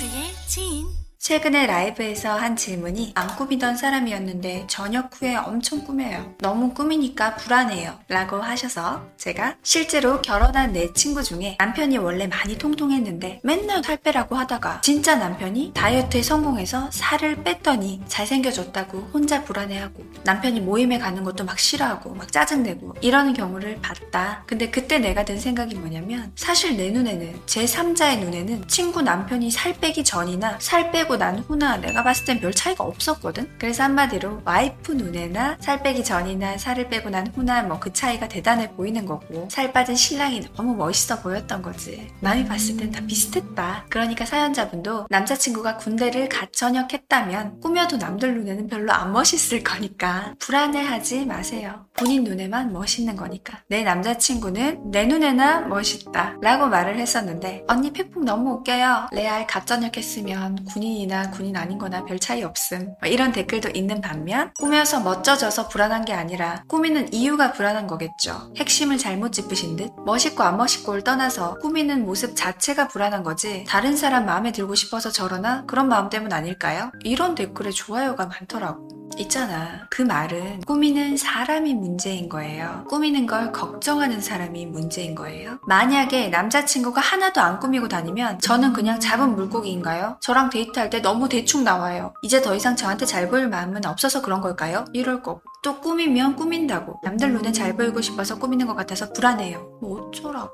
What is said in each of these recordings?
모두의 지인. 최근에 라이브에서 한 질문이 안 꾸미던 사람이었는데 저녁 후에 엄청 꾸며요. 너무 꾸미니까 불안해요. 라고 하셔서 제가 실제로 결혼한 내 친구 중에 남편이 원래 많이 통통했는데 맨날 살 빼라고 하다가 진짜 남편이 다이어트에 성공해서 살을 뺐더니 잘생겨졌다고 혼자 불안해하고 남편이 모임에 가는 것도 막 싫어하고 막 짜증내고 이러는 경우를 봤다. 근데 그때 내가 든 생각이 뭐냐면 사실 내 눈에는 제 3자의 눈에는 친구 남편이 살 빼기 전이나 살 빼고 난 후나 내가 봤을 땐 별 차이가 없었거든. 그래서 한마디로 와이프 눈에나 살 빼기 전이나 살을 빼고 난 후나 뭐 그 차이가 대단해 보이는 거고 살 빠진 신랑이 너무 멋있어 보였던 거지. 남이 봤을 땐 다 비슷했다. 그러니까 사연자분도 남자친구가 군대를 갓 전역했다면 꾸며도 남들 눈에는 별로 안 멋있을 거니까 불안해하지 마세요. 본인 눈에만 멋있는 거니까. 내 남자친구는 내 눈에나 멋있다. 라고 말을 했었는데 언니 팩폭 너무 웃겨요. 레알 갓 전역했으면 군인 이나 군인 아닌 거나 별 차이 없음. 뭐 이런 댓글도 있는 반면 꾸며서 멋져져서 불안한 게 아니라 꾸미는 이유가 불안한 거겠죠. 핵심을 잘못 짚으신 듯 멋있고 안 멋있고를 떠나서 꾸미는 모습 자체가 불안한 거지 다른 사람 마음에 들고 싶어서 저러나 그런 마음 때문 아닐까요? 이런 댓글에 좋아요가 많더라고. 있잖아. 그 말은 꾸미는 사람이 문제인 거예요. 꾸미는 걸 걱정하는 사람이 문제인 거예요. 만약에 남자친구가 하나도 안 꾸미고 다니면 저는 그냥 잡은 물고기인가요? 저랑 데이트할 때 너무 대충 나와요. 이제 더 이상 저한테 잘 보일 마음은 없어서 그런 걸까요? 이럴 거고. 또 꾸미면 꾸민다고. 남들 눈에 잘 보이고 싶어서 꾸미는 것 같아서 불안해요. 뭐 어쩌라고.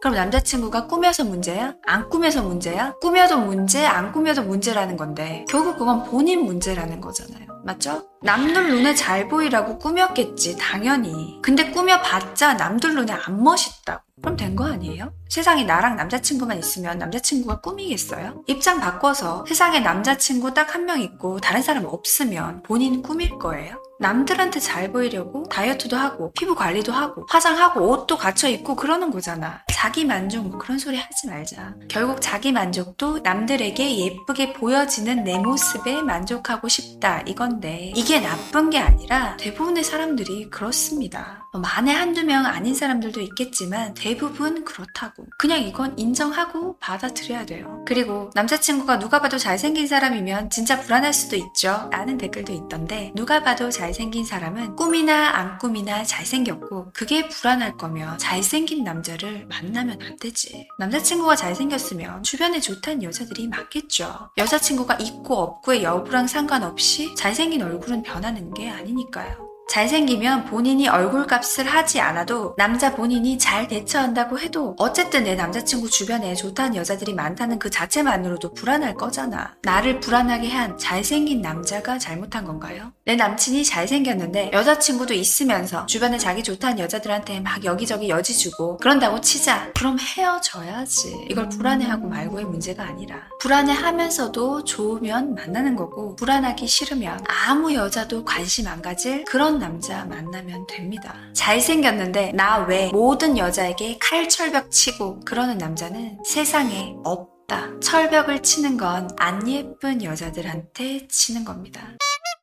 그럼 남자친구가 꾸며서 문제야? 안 꾸며서 문제야? 꾸며도 문제, 안 꾸며도 문제라는 건데 결국 그건 본인 문제라는 거잖아요. 맞죠? 남들 눈에 잘 보이라고 꾸몄겠지, 당연히. 근데 꾸며봤자 남들 눈에 안 멋있다고. 그럼 된 거 아니에요? 세상에 나랑 남자친구만 있으면 남자친구가 꾸미겠어요? 입장 바꿔서 세상에 남자친구 딱 한 명 있고 다른 사람 없으면 본인 꾸밀 거예요? 남들한테 잘 보이려고 다이어트도 하고 피부 관리도 하고 화장하고 옷도 갖춰 입고 그러는 거잖아. 자기 만족 뭐 그런 소리 하지 말자. 결국 자기 만족도 남들에게 예쁘게 보여지는 내 모습에 만족하고 싶다 이건데 이게 나쁜 게 아니라 대부분의 사람들이 그렇습니다. 뭐 만에 한두 명 아닌 사람들도 있겠지만 대부분 그렇다고. 그냥 이건 인정하고 받아들여야 돼요. 그리고 남자친구가 누가 봐도 잘생긴 사람이면 진짜 불안할 수도 있죠. 라는 댓글도 있던데 누가 봐도 잘생긴 사람은 꿈이나 안 꿈이나 잘생겼고 그게 불안할 거면 잘생긴 남자를 만나면 안 되지. 남자친구가 잘생겼으면 주변에 좋다는 여자들이 많겠죠. 여자친구가 있고 없고의 여부랑 상관없이 잘생긴 얼굴은 변하는 게 아니니까요. 잘생기면 본인이 얼굴값을 하지 않아도 남자 본인이 잘 대처한다고 해도 어쨌든 내 남자친구 주변에 좋다는 여자들이 많다는 그 자체만으로도 불안할 거잖아. 나를 불안하게 한 잘생긴 남자가 잘못한 건가요? 내 남친이 잘생겼는데 여자친구도 있으면서 주변에 자기 좋다는 여자들한테 막 여기저기 여지 주고 그런다고 치자. 그럼 헤어져야지. 이걸 불안해하고 말고의 문제가 아니라 불안해하면서도 좋으면 만나는 거고 불안하기 싫으면 아무 여자도 관심 안 가질 그런 남자 만나면 됩니다. 잘생겼는데 나 외 모든 여자에게 칼철벽 치고 그러는 남자는 세상에 없다. 철벽을 치는 건 안 예쁜 여자들한테 치는 겁니다.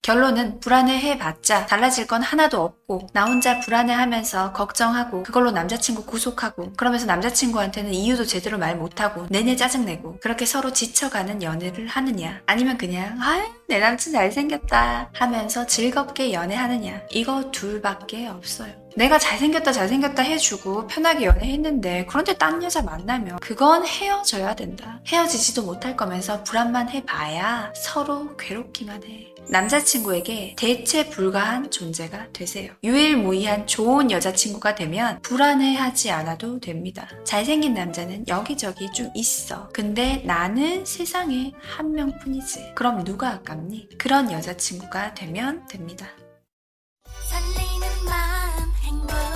결론은 불안해해봤자 달라질 건 하나도 없고 나 혼자 불안해하면서 걱정하고 그걸로 남자친구 구속하고 그러면서 남자친구한테는 이유도 제대로 말 못하고 내내 짜증내고 그렇게 서로 지쳐가는 연애를 하느냐 아니면 그냥 아유 내 남친 잘생겼다 하면서 즐겁게 연애하느냐 이거 둘밖에 없어요. 내가 잘생겼다 잘생겼다 해주고 편하게 연애했는데 그런데 딴 여자 만나면 그건 헤어져야 된다. 헤어지지도 못할 거면서 불안만 해봐야 서로 괴롭기만 해. 남자친구에게 대체 불가한 존재가 되세요. 유일무이한 좋은 여자친구가 되면 불안해하지 않아도 됩니다. 잘생긴 남자는 여기저기 좀 있어. 근데 나는 세상에 한 명뿐이지. 그럼 누가 아깝니? 그런 여자친구가 되면 됩니다. 행복